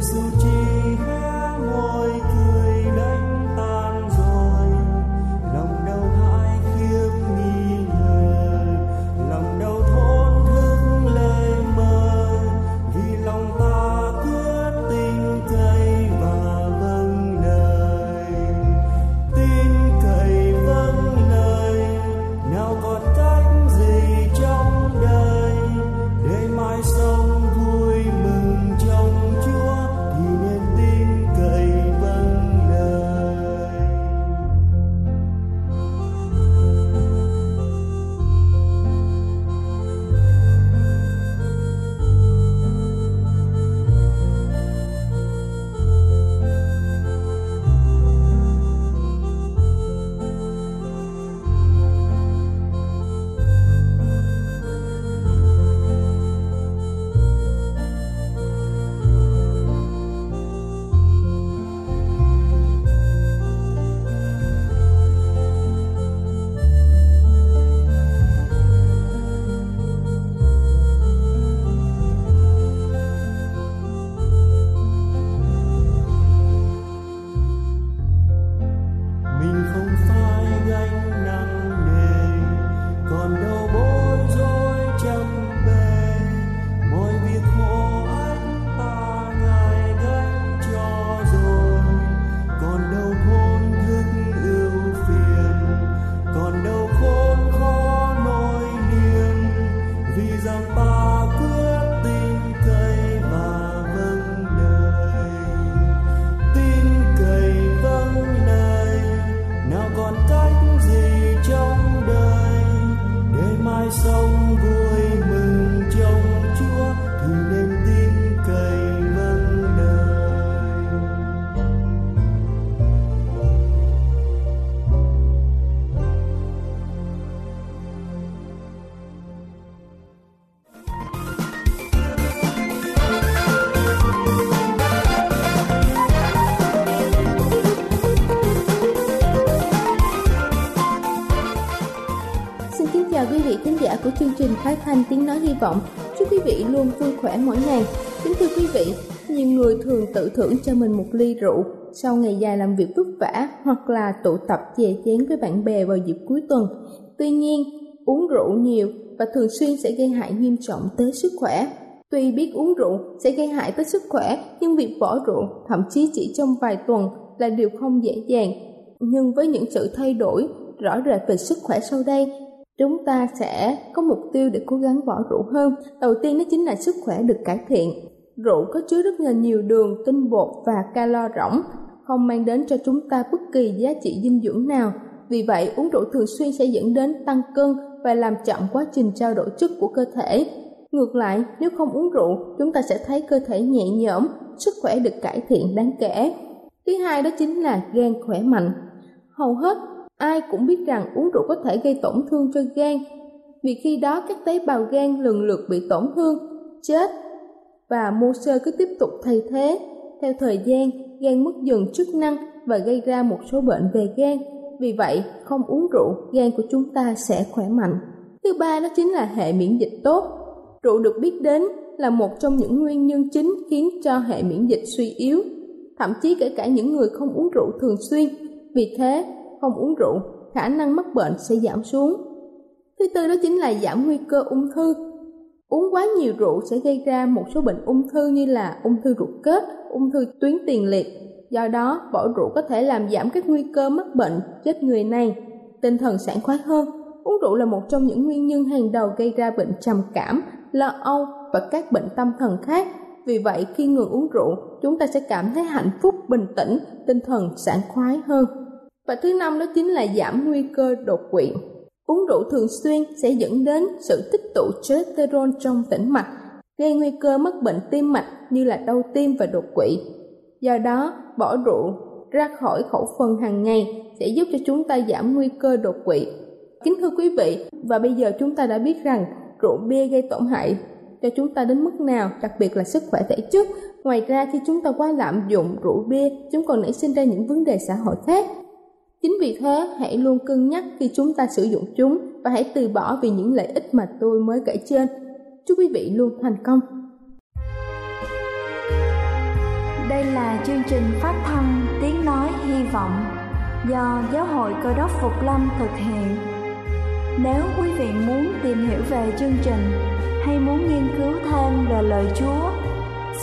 Jesus. Vui khỏe mỗi ngày. Kính thưa quý vị, nhiều người thường tự thưởng cho mình một ly rượu sau ngày dài làm việc vất vả hoặc là tụ tập chè chén với bạn bè vào dịp cuối tuần. Tuy nhiên, uống rượu nhiều và thường xuyên sẽ gây hại nghiêm trọng tới sức khỏe. Tuy biết uống rượu sẽ gây hại tới sức khỏe, nhưng việc bỏ rượu thậm chí chỉ trong vài tuần là điều không dễ dàng. Nhưng với những sự thay đổi rõ rệt về sức khỏe sau đây, chúng ta sẽ có mục tiêu để cố gắng bỏ rượu hơn. Đầu tiên đó chính là sức khỏe được cải thiện. Rượu có chứa rất là nhiều đường, tinh bột và calo rỗng, không mang đến cho chúng ta bất kỳ giá trị dinh dưỡng nào. Vì vậy, uống rượu thường xuyên sẽ dẫn đến tăng cân và làm chậm quá trình trao đổi chất của cơ thể. Ngược lại, nếu không uống rượu, chúng ta sẽ thấy cơ thể nhẹ nhõm, sức khỏe được cải thiện đáng kể. Thứ hai đó chính là gan khỏe mạnh. Hầu hết ai cũng biết rằng uống rượu có thể gây tổn thương cho gan, vì khi đó các tế bào gan lần lượt bị tổn thương, chết và mô sơ cứ tiếp tục thay thế. Theo thời gian, gan mất dần chức năng và gây ra một số bệnh về gan. Vì vậy, không uống rượu, gan của chúng ta sẽ khỏe mạnh. Thứ ba đó chính là hệ miễn dịch tốt. Rượu được biết đến là một trong những nguyên nhân chính khiến cho hệ miễn dịch suy yếu, thậm chí kể cả những người không uống rượu thường xuyên. Vì thế, không uống rượu, khả năng mắc bệnh sẽ giảm xuống. Thứ tư đó chính là giảm nguy cơ ung thư. Uống quá nhiều rượu sẽ gây ra một số bệnh ung thư như là ung thư ruột kết, ung thư tuyến tiền liệt. Do đó, bỏ rượu có thể làm giảm các nguy cơ mắc bệnh chết người này. Tinh thần sảng khoái hơn. Uống rượu là một trong những nguyên nhân hàng đầu gây ra bệnh trầm cảm, lo âu và các bệnh tâm thần khác. Vì vậy, khi ngừng uống rượu, chúng ta sẽ cảm thấy hạnh phúc, bình tĩnh, tinh thần sảng khoái hơn. Và thứ năm đó chính là giảm nguy cơ đột quỵ. Uống rượu thường xuyên sẽ dẫn đến sự tích tụ cholesterol trong tĩnh mạch, gây nguy cơ mắc bệnh tim mạch như là đau tim và đột quỵ. Do đó, bỏ rượu ra khỏi khẩu phần hàng ngày sẽ giúp cho chúng ta giảm nguy cơ đột quỵ. Kính thưa quý vị, và bây giờ chúng ta đã biết rằng rượu bia gây tổn hại cho chúng ta đến mức nào, đặc biệt là sức khỏe thể chất. Ngoài ra khi chúng ta quá lạm dụng rượu bia, chúng còn nảy sinh ra những vấn đề xã hội khác Chính vì thế, hãy luôn cân nhắc khi chúng ta sử dụng chúng và hãy từ bỏ vì những lợi ích mà tôi mới kể trên. Chúc quý vị luôn thành công. Đây là chương trình phát thanh Tiếng Nói Hy Vọng do Giáo hội Cơ đốc Phục Lâm thực hiện. Nếu quý vị muốn tìm hiểu về chương trình hay muốn nghiên cứu thêm về lời Chúa,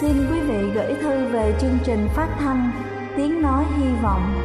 xin quý vị gửi thư về chương trình phát thanh Tiếng Nói Hy Vọng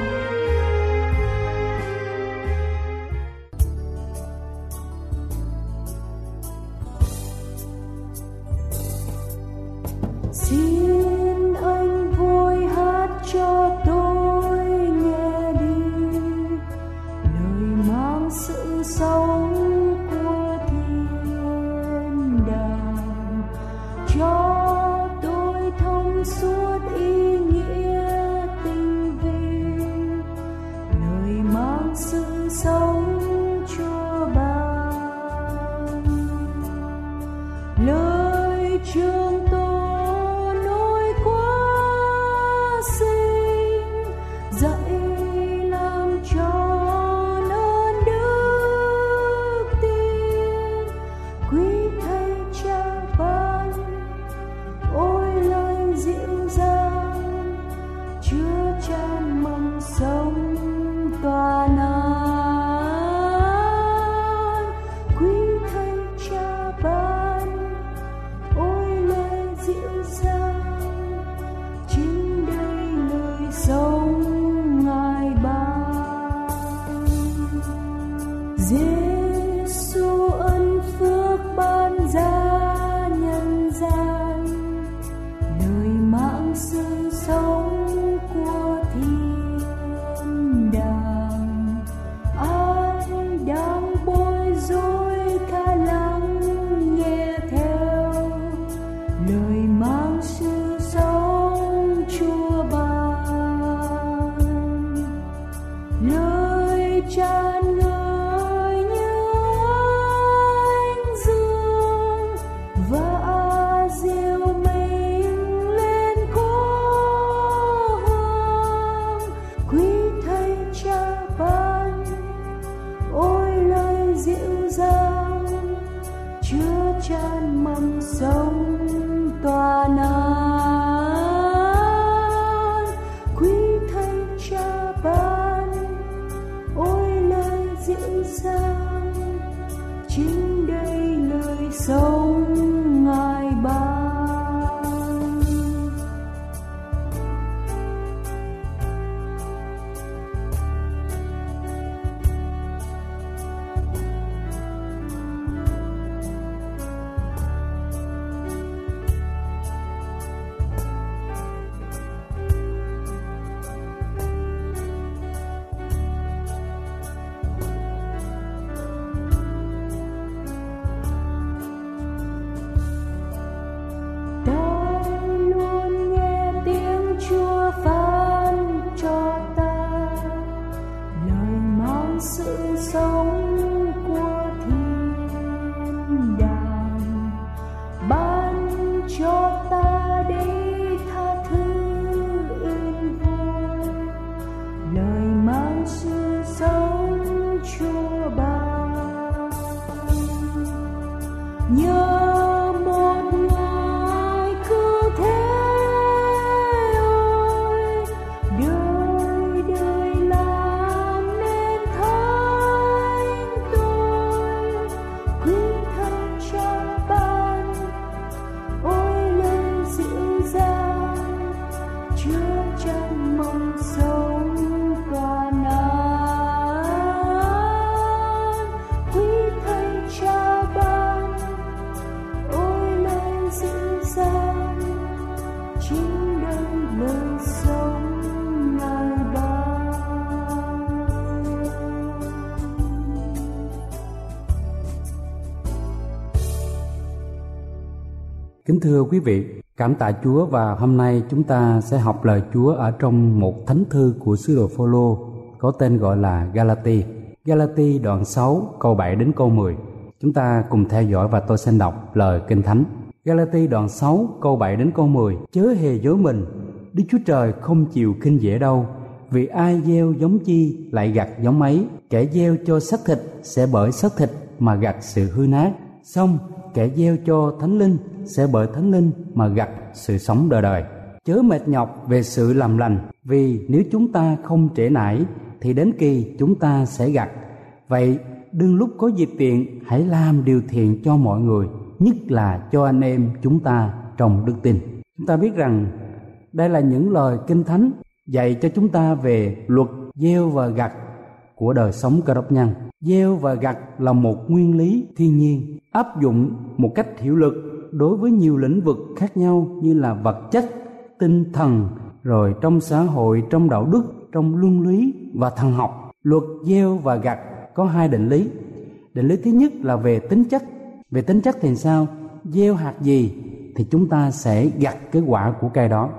so lời Kính thưa quý vị, cảm tạ Chúa và hôm nay chúng ta sẽ học lời Chúa ở trong một thánh thư của sứ đồ Phaolô có tên gọi là Galati. Galati đoạn 6 câu 7 đến câu 10. Chúng ta cùng theo dõi và tôi xin đọc lời Kinh Thánh. Galati đoạn 6 câu 7 đến câu 10. Chớ hề dối mình, Đức Chúa Trời không chịu khinh dễ đâu. Vì ai gieo giống chi lại gặt giống ấy, kẻ gieo cho xác thịt sẽ bởi xác thịt mà gặt sự hư nát. Xong kẻ gieo cho thánh linh sẽ bởi thánh linh mà gặt sự sống đời đời. Chớ mệt nhọc về sự làm lành, vì nếu chúng ta không trễ nải, thì đến kỳ chúng ta sẽ gặt. Vậy đừng lúc có dịp tiện, hãy làm điều thiện cho mọi người, nhất là cho anh em chúng ta trong đức tin. Chúng ta biết rằng đây là những lời kinh thánh dạy cho chúng ta về luật gieo và gặt của đời sống cơ đốc nhân. Gieo và gặt là một nguyên lý thiên nhiên, áp dụng một cách hiệu lực đối với nhiều lĩnh vực khác nhau như là vật chất, tinh thần, rồi trong xã hội, trong đạo đức, trong luân lý và thần học. Luật gieo và gặt có hai định lý. Định lý thứ nhất là về tính chất. Về tính chất thì sao? Gieo hạt gì thì chúng ta sẽ gặt cái quả của cây đó.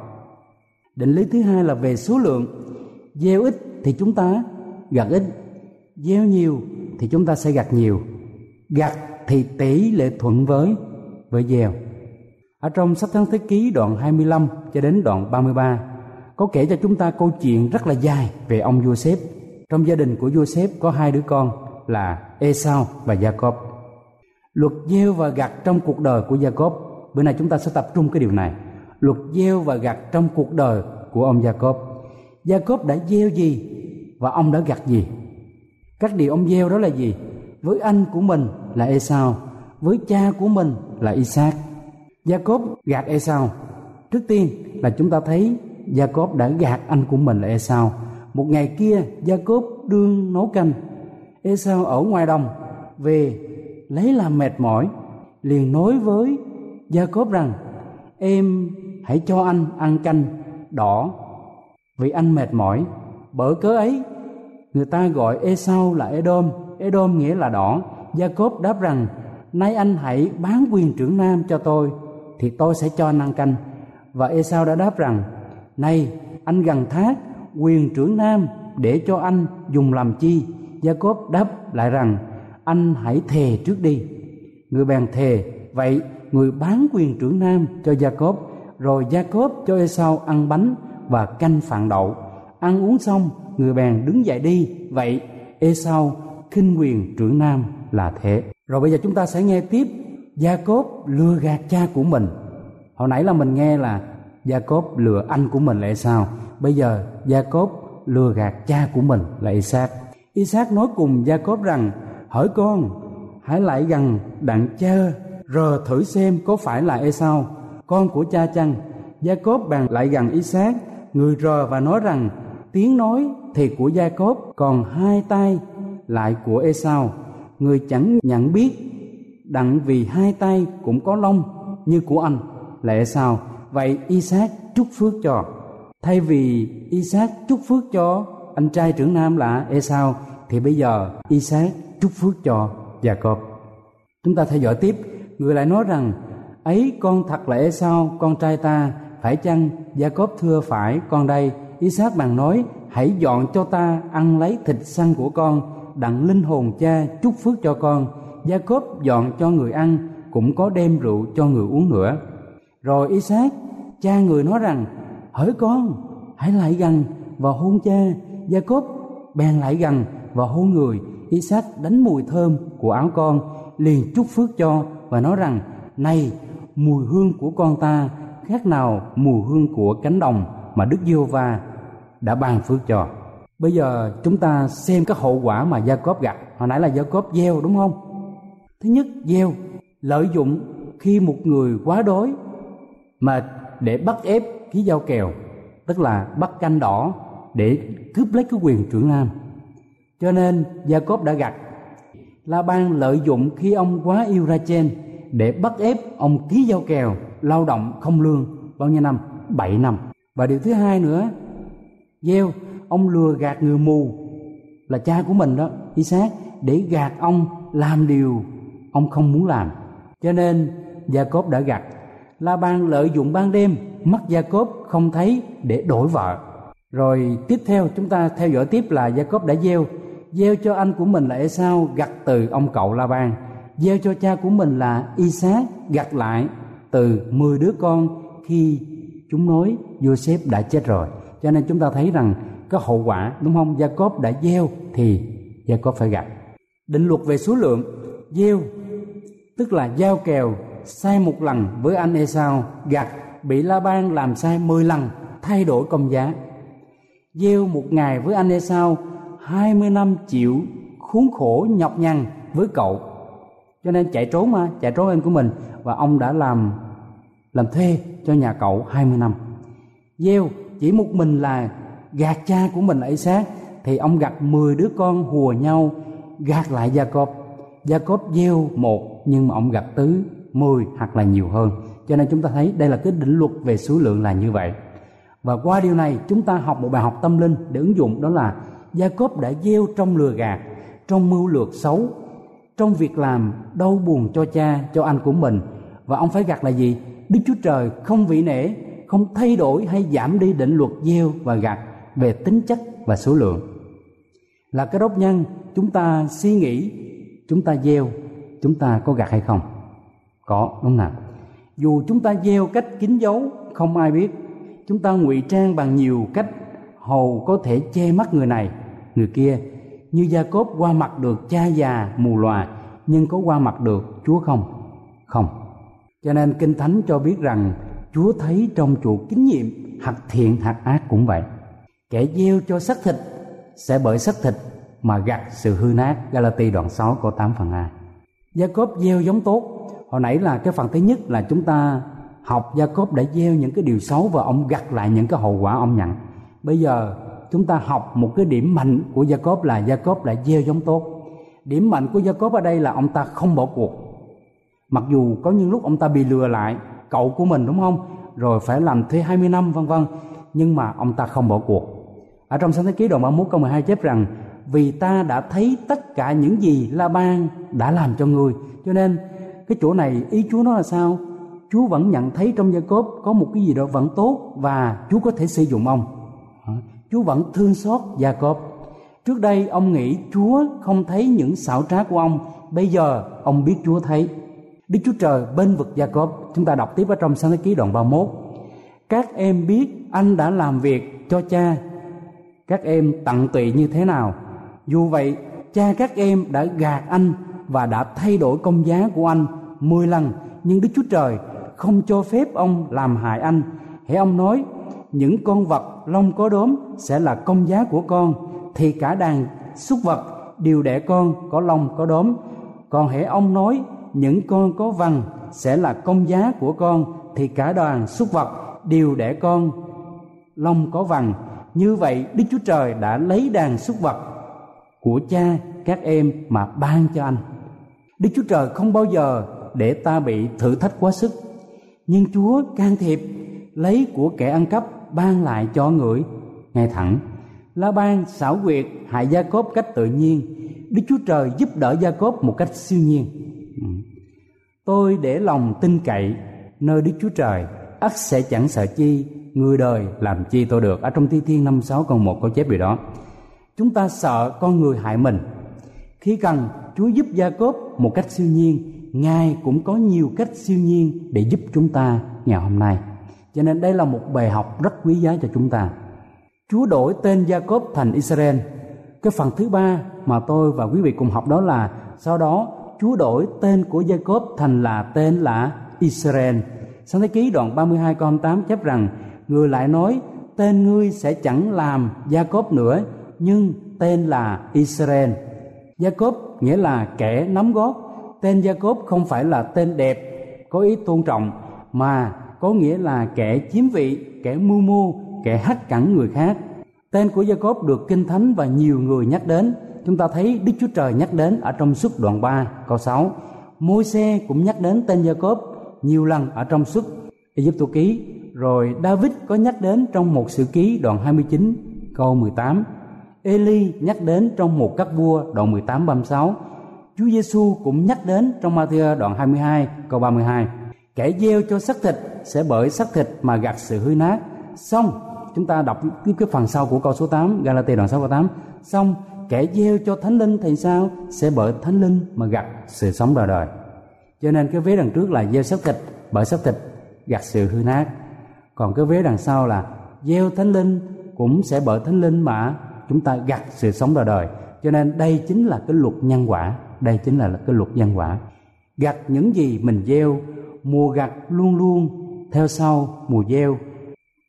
Định lý thứ hai là về số lượng. Gieo ít thì chúng ta gặt ít gieo nhiều thì chúng ta sẽ gặt nhiều gặt thì tỷ lệ thuận với với gieo ở trong sách Thánh Thế Ký đoạn 25 cho đến đoạn 33 có kể cho chúng ta câu chuyện rất là dài về ông Joseph. Trong gia đình của Joseph có hai đứa con là Esau và Jacob. Luật gieo và gặt trong cuộc đời của Jacob. Bữa nay chúng ta sẽ tập trung cái điều này. Luật gieo và gặt trong cuộc đời của ông Jacob. Jacob đã gieo gì và ông đã gặt gì? Các điều ông gieo đó là gì? Với anh của mình là Esau, với cha của mình là Isaac. Jacob gạt Esau. Trước tiên là chúng ta thấy Jacob đã gạt anh của mình là Esau. Một ngày kia Jacob đương nấu canh. Esau ở ngoài đồng về lấy làm mệt mỏi liền nói với Jacob rằng em hãy cho anh ăn canh đỏ vì anh mệt mỏi bởi cớ ấy người ta gọi Esau là Edom Edom nghĩa là đỏ. Jacob đáp rằng, nay anh hãy bán quyền trưởng nam cho tôi, thì tôi sẽ cho anh ăn canh. Và Esau đã đáp rằng nay anh gần thác quyền trưởng nam để cho anh dùng làm chi? Jacob đáp lại rằng, anh hãy thề trước đi. Người bèn thề, vậy người bán quyền trưởng nam cho Jacob, rồi Jacob cho Esau ăn bánh và canh phạn đậu ăn uống xong, người bèn đứng dậy đi. Vậy Esau khinh quyền trưởng nam là thế? Rồi bây giờ chúng ta sẽ nghe tiếp gia cốp lừa gạt cha của mình. Hồi nãy là mình nghe là gia cốp lừa anh của mình là sao? Bây giờ gia cốp lừa gạt cha của mình là Isaac. Isaac nói cùng gia cốp rằng, hỏi con, hãy lại gần đặng cha, rờ thử xem có phải là Esau con của cha chăng? Gia cốp bàn lại gần Isaac, người rờ và nói rằng tiếng nói thì của gia cốp còn hai tay lại của Esau. Người chẳng nhận biết đặng vì hai tay cũng có lông như của anh lẽ sao vậy Isaac chúc phước cho. Thay vì Isaac chúc phước cho anh trai trưởng nam là Esau, thì bây giờ Isaac chúc phước cho gia cốp chúng ta theo dõi tiếp. Người lại nói rằng, ấy con thật là Esau, con trai ta, phải chăng gia cốp thưa phải con đây? Isaac bàn nói, hãy dọn cho ta ăn lấy thịt săn của con, đặng linh hồn cha chúc phước cho con. Jacob dọn cho người ăn, cũng có đem rượu cho người uống nữa. Rồi Isaac, cha người nói rằng, hỡi con, hãy lại gần và hôn cha. Jacob bèn lại gần và hôn người. Isaac đánh mùi thơm của áo con, liền chúc phước cho và nói rằng, này, mùi hương của con ta, khác nào mùi hương của cánh đồng mà Đức Giêsu va đã ban phước cho. Bây giờ chúng ta xem các hậu quả mà Gia-cốp gặp. Hồi nãy là Gia-cốp gieo đúng không? Thứ nhất, gieo lợi dụng khi một người quá đói mà để bắt ép ký giao kèo, tức là bắt canh đỏ để cướp lấy cái quyền trưởng nam. Cho nên Gia-cốp đã gặt La Ban lợi dụng khi ông quá yêu Ra-chen để bắt ép ông ký giao kèo lao động không lương bao nhiêu năm? 7 năm. Và điều thứ hai nữa, gieo ông lừa gạt người mù là cha của mình đó, Isaac để gạt ông làm điều ông không muốn làm. Cho nên Gia Cốp đã gạt. La Ban lợi dụng ban đêm mắt Gia Cốp không thấy để đổi vợ. Rồi tiếp theo chúng ta theo dõi tiếp là Gia Cốp đã gieo gieo cho anh của mình là Esau gặt từ ông cậu La Ban gieo cho cha của mình là Isaac gặt lại từ 10 đứa con khi chúng nói Joseph đã chết rồi cho nên chúng ta thấy rằng có hậu quả, đúng không? Gia cốp đã gieo thì gia cốp phải gặt định luật về số lượng, gieo, tức là giao kèo, sai một lần với anh Esau, gặt, bị La Ban làm sai 10 lần, thay đổi công giá. Gieo một ngày với anh Esau 20 năm chịu khốn khổ nhọc nhằn với cậu. Cho nên chạy trốn mà, chạy trốn em của mình, và ông đã làm làm thuê cho nhà cậu 20 năm. Gieo chỉ một mình là gạt cha của mình ấy xác. Thì ông gặt 10 đứa con hùa nhau, gạt lại Gia Cốp Gia Cốp gieo một, nhưng mà ông gặt tứ 10 hoặc là nhiều hơn. Cho nên chúng ta thấy đây là cái định luật về số lượng là như vậy. Và qua điều này, chúng ta học một bài học tâm linh để ứng dụng, đó là Gia Cốp đã gieo trong lừa gạt, trong mưu lược xấu, trong việc làm đau buồn cho cha, cho anh của mình. Và ông phải gặt là gì? Đức chúa trời không vị nể không thay đổi hay giảm đi định luật gieo và gặt về tính chất và số lượng. Là cái đốc nhân chúng ta suy nghĩ, chúng ta gieo, chúng ta có gặt hay không? Có, đúng nào? Dù chúng ta gieo cách kín dấu, không ai biết. Chúng ta ngụy trang bằng nhiều cách, hầu có thể che mắt người này, người kia. Như gia cốp qua mặt được cha già mù lòa nhưng có qua mặt được chúa không? Không. Cho nên kinh thánh cho biết rằng chúa thấy trong chuột kính nhiệm hạt thiện, hạt ác cũng vậy. Kẻ gieo cho xác thịt sẽ bởi xác thịt mà gặt sự hư nát. Galati đoạn 6 câu 8 phần 2 Gia Cốp gieo giống tốt. Hồi nãy là cái phần thứ nhất là chúng ta học Gia Cốp đã gieo những cái điều xấu và ông gặt lại những cái hậu quả ông nhận. Bây giờ chúng ta học một cái điểm mạnh của Gia Cốp là Gia Cốp đã gieo giống tốt. Điểm mạnh của Gia Cốp ở đây là ông ta không bỏ cuộc. Mặc dù có những lúc ông ta bị lừa lại cậu của mình đúng không? Rồi phải làm thuê 20 năm vân vân. Nhưng mà ông ta không bỏ cuộc. Ở trong sáng thế ký đoạn 31 câu 12 chép rằng vì ta đã thấy tất cả những gì La Ban đã làm cho người cho nên cái chỗ này ý Chúa nói là sao? Chúa vẫn nhận thấy trong Gia Cốp có một cái gì đó vẫn tốt và Chúa có thể sử dụng ông. Chúa vẫn thương xót Gia-cốp. Trước đây ông nghĩ Chúa không thấy những xảo trá của ông, bây giờ ông biết Chúa thấy. Đức Chúa Trời bên vực Gia-cốp, chúng ta đọc tiếp ở trong sáng thế ký đoạn 31. Các em biết anh đã làm việc cho cha. Các em tận tụy như thế nào? Dù vậy, cha các em đã gạt anh và đã thay đổi công giá của anh 10 lần, nhưng Đức Chúa Trời không cho phép ông làm hại anh. Hãy ông nói, những con vật lông có đốm sẽ là công giá của con, thì cả đàn súc vật đều đẻ con có lông có đốm. Còn hãy ông nói, những con có vằn sẽ là công giá của con, thì cả đoàn súc vật đều đẻ con lông có vằn. Như vậy Đức Chúa Trời đã lấy đàn súc vật của cha các em mà ban cho anh. Đức Chúa Trời không bao giờ để ta bị thử thách quá sức. Nhưng Chúa can thiệp lấy của kẻ ăn cắp ban lại cho người ngay thẳng. La Ban xảo quyệt hại Gia Cốp cách tự nhiên. Đức Chúa Trời giúp đỡ Gia Cốp một cách siêu nhiên. Ừ. Tôi để lòng tin cậy nơi Đức Chúa Trời, ắt sẽ chẳng sợ chi, người đời làm chi tôi được. Ở trong Thi Thiên năm sáu câu một có chép điều đó. Chúng ta sợ con người hại mình. Khi cần Chúa giúp Gia Cốp một cách siêu nhiên, Ngài cũng có nhiều cách siêu nhiên để giúp chúng ta ngày hôm nay. Cho nên đây là một bài học rất quý giá cho chúng ta. Chúa đổi tên Gia Cốp thành Israel. Cái phần thứ ba mà tôi và quý vị cùng học đó là sau đó Chúa đổi tên của Gia Cốp thành là tên là Israel. Sáng thế ký đoạn 32 câu 8 chép rằng người lại nói tên ngươi sẽ chẳng làm Gia Cốp nữa nhưng tên là Israel. Gia Cốp nghĩa là kẻ nắm gót. Tên Gia Cốp không phải là tên đẹp có ý tôn trọng mà có nghĩa là kẻ chiếm vị, kẻ mưu mô, kẻ hắt cẳng người khác. Tên của Gia Cốp được Kinh Thánh và nhiều người nhắc đến. Chúng ta thấy Đức Chúa Trời nhắc đến ở trong suốt đoạn 3 câu 6. Môi xe cũng nhắc đến tên Gia Cốp nhiều lần ở trong suốt Egypto ký. Rồi David có nhắc đến trong một sự ký đoạn 29 câu 18. Eli nhắc đến trong một các vua đoạn 18 36. Chúa Giêsu cũng nhắc đến trong Matthew đoạn 22 câu 32. Kẻ gieo cho xác thịt sẽ bởi xác thịt mà gặt sự hư nát. Xong, chúng ta đọc cái, cái phần sau của câu số 8, Galatia đoạn 6 câu 8. Xong, kẻ gieo cho thánh linh thì sao? Sẽ bởi thánh linh mà gặt sự sống đời đời. Cho nên cái vế đằng trước là gieo xác thịt, bởi xác thịt gặt sự hư nát. Còn cái vế đằng sau là gieo thánh linh cũng sẽ bởi thánh linh mà chúng ta gặt sự sống đời đời. Cho nên đây chính là cái luật nhân quả, đây chính là cái luật nhân quả. Gặt những gì mình gieo mùa gặt luôn luôn theo sau mùa gieo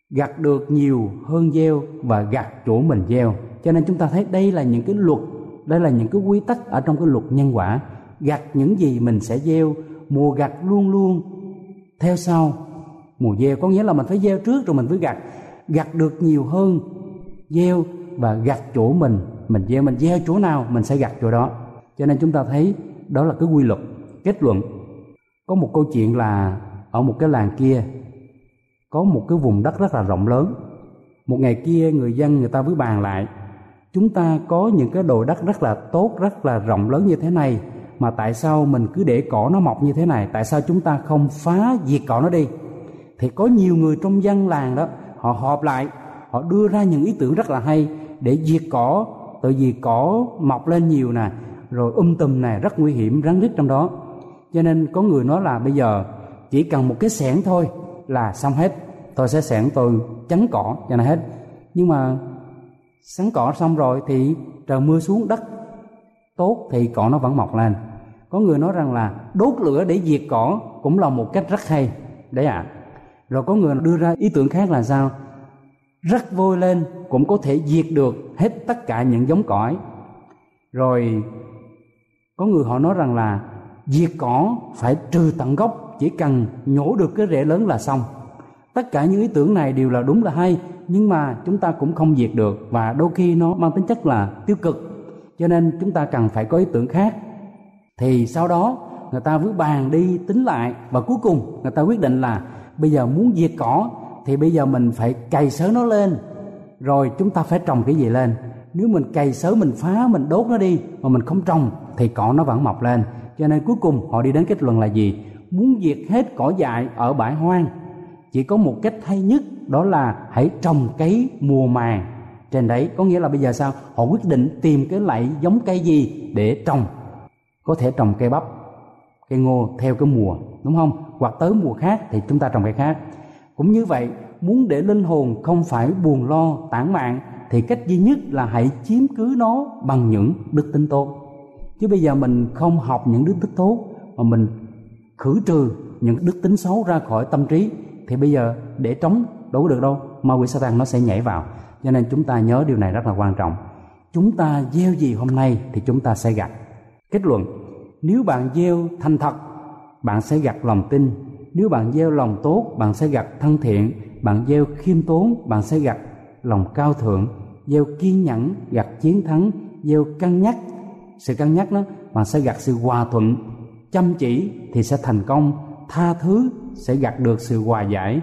gặt được nhiều hơn gieo và gặt chỗ mình gieo cho nên chúng ta thấy đây là những cái luật, đây là những cái quy tắc ở trong cái luật nhân quả. Gặt những gì mình sẽ gieo, mùa gặt luôn luôn theo sau. Mùa gieo có nghĩa là mình phải gieo trước rồi mình mới gặt. Gặt được nhiều hơn gieo và gặt chỗ mình. Mình gieo mình gieo chỗ nào, mình sẽ gặt chỗ đó. Cho nên chúng ta thấy đó là cái quy luật kết luận. Có một câu chuyện là ở một cái làng kia, có một cái vùng đất rất là rộng lớn. Một ngày kia người dân, người ta với bàn lại chúng ta có những cái đồi đất rất là tốt, rất là rộng lớn như thế này, mà tại sao mình cứ để cỏ nó mọc như thế này? Tại sao chúng ta không phá diệt cỏ nó đi? Thì có nhiều người trong dân làng đó, họ họp lại, họ đưa ra những ý tưởng rất là hay để diệt cỏ. Tại vì cỏ mọc lên nhiều nè, rồi um tùm nè, rất nguy hiểm, rắn rít trong đó. Cho nên có người nói là bây giờ chỉ cần một cái xẻng thôi là xong hết. Tôi sẽ xẻng tôi chắn cỏ cho nó hết. Nhưng mà sắn cỏ xong rồi thì trời mưa xuống đất. Tốt thì cỏ nó vẫn mọc lên. Có người nói rằng là đốt lửa để diệt cỏ cũng là một cách rất hay. Đấy ạ. À. rồi có người đưa ra ý tưởng khác là sao? Rắc vôi lên cũng có thể diệt được hết tất cả những giống cỏ rồi có người họ nói rằng là diệt cỏ phải trừ tận gốc, chỉ cần nhổ được cái rễ lớn là xong. Tất cả những ý tưởng này đều là đúng là hay nhưng mà chúng ta cũng không diệt được và đôi khi nó mang tính chất là tiêu cực. Cho nên chúng ta cần phải có ý tưởng khác. Thì sau đó, người ta vứt bàn đi tính lại và cuối cùng người ta quyết định là bây giờ muốn diệt cỏ thì bây giờ mình phải cày sớ nó lên. Rồi chúng ta phải trồng cái gì lên? Nếu mình cày sớ, mình phá, mình đốt nó đi mà mình không trồng thì cỏ nó vẫn mọc lên. Cho nên cuối cùng họ đi đến kết luận là gì? Muốn diệt hết cỏ dại ở bãi hoang, chỉ có một cách hay nhất đó là hãy trồng cấy mùa màng. Trên đấy có nghĩa là bây giờ sao? Họ quyết định tìm cái loại giống cây gì để trồng. Có thể trồng cây bắp, cây ngô theo cái mùa, đúng không? Hoặc tới mùa khác thì chúng ta trồng cây khác. Cũng như vậy, muốn để linh hồn không phải buồn lo, tản mạn, thì cách duy nhất là hãy chiếm cứ nó bằng những đức tính tốt. Chứ bây giờ mình không học những đức tính tốt, mà mình khử trừ những đức tính xấu ra khỏi tâm trí, thì bây giờ để trống đâu có được đâu ma quỷ Satan nó sẽ nhảy vào. Cho nên chúng ta nhớ điều này rất là quan trọng. Chúng ta gieo gì hôm nay thì chúng ta sẽ gặt. Kết luận, nếu bạn gieo thành thật, bạn sẽ gặt lòng tin. Nếu bạn gieo lòng tốt, bạn sẽ gặt thân thiện. Bạn gieo khiêm tốn, bạn sẽ gặt lòng cao thượng. Gieo kiên nhẫn, gặt chiến thắng. Gieo cân nhắc, sự cân nhắc đó, bạn sẽ gặt sự hòa thuận. Chăm chỉ thì sẽ thành công. Tha thứ sẽ gặt được sự hòa giải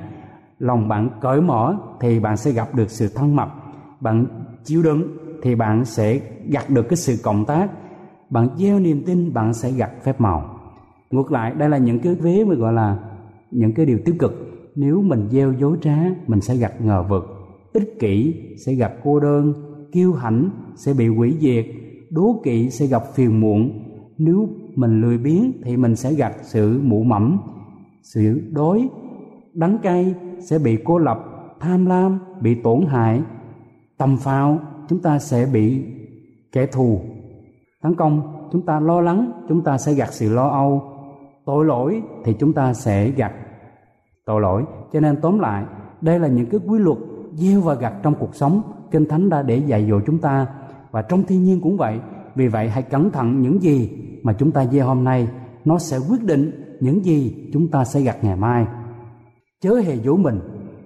lòng bạn cởi mở thì bạn sẽ gặp được sự thân mật. Bạn chiếu đứng thì bạn sẽ gặt được cái sự cộng tác. Bạn gieo niềm tin, bạn sẽ gặt phép màu. Ngược lại, đây là những cái vế mà gọi là những cái điều tiêu cực. Nếu mình gieo dối trá, mình sẽ gặp ngờ vực. Ích kỷ sẽ gặp cô đơn, kiêu hãnh sẽ bị hủy diệt, đố kỵ sẽ gặp phiền muộn. Nếu mình lười biếng thì mình sẽ gặp sự mụ mẫm, sự đói đắng cay sẽ bị cô lập, tham lam, bị tổn hại. Tầm phao chúng ta sẽ bị kẻ thù. Tấn công, chúng ta lo lắng, chúng ta sẽ gặt sự lo âu. Tội lỗi thì chúng ta sẽ gặt tội lỗi. Cho nên tóm lại, đây là những cái quy luật gieo và gặt trong cuộc sống. Kinh thánh đã để dạy dỗ chúng ta và trong thiên nhiên cũng vậy. Vì vậy, hãy cẩn thận những gì mà chúng ta gieo hôm nay. Nó sẽ quyết định những gì chúng ta sẽ gặt ngày mai chớ hề dỗ mình.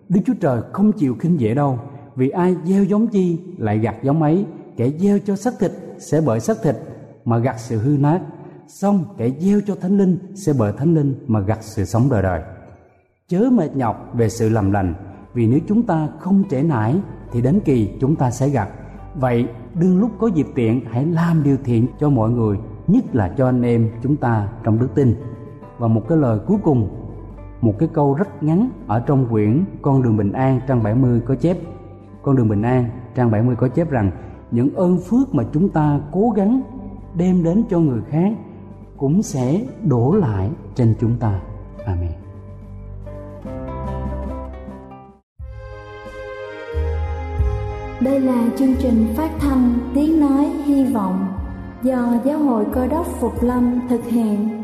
Đức chúa trời không chịu khinh dễ đâu, vì ai gieo giống chi lại gặt giống ấy. Kẻ gieo cho xác thịt sẽ bởi xác thịt mà gặt sự hư nát, xong kẻ gieo cho thánh linh sẽ bởi thánh linh mà gặt sự sống đời đời. Chớ mệt nhọc về sự làm lành, vì nếu chúng ta không trễ nải thì đến kỳ chúng ta sẽ gặt. Vậy đương lúc có dịp tiện, hãy làm điều thiện cho mọi người, nhất là cho anh em chúng ta trong đức tin. Và một cái lời cuối cùng một cái câu rất ngắn ở trong quyển Con đường bình an trang 70 có chép Con đường bình an trang 70 có chép rằng, những ơn phước mà chúng ta cố gắng đem đến cho người khác cũng sẽ đổ lại trên chúng ta. Amen. Đây là chương trình phát thanh Tiếng Nói Hy Vọng do Giáo hội Cơ đốc Phục Lâm thực hiện.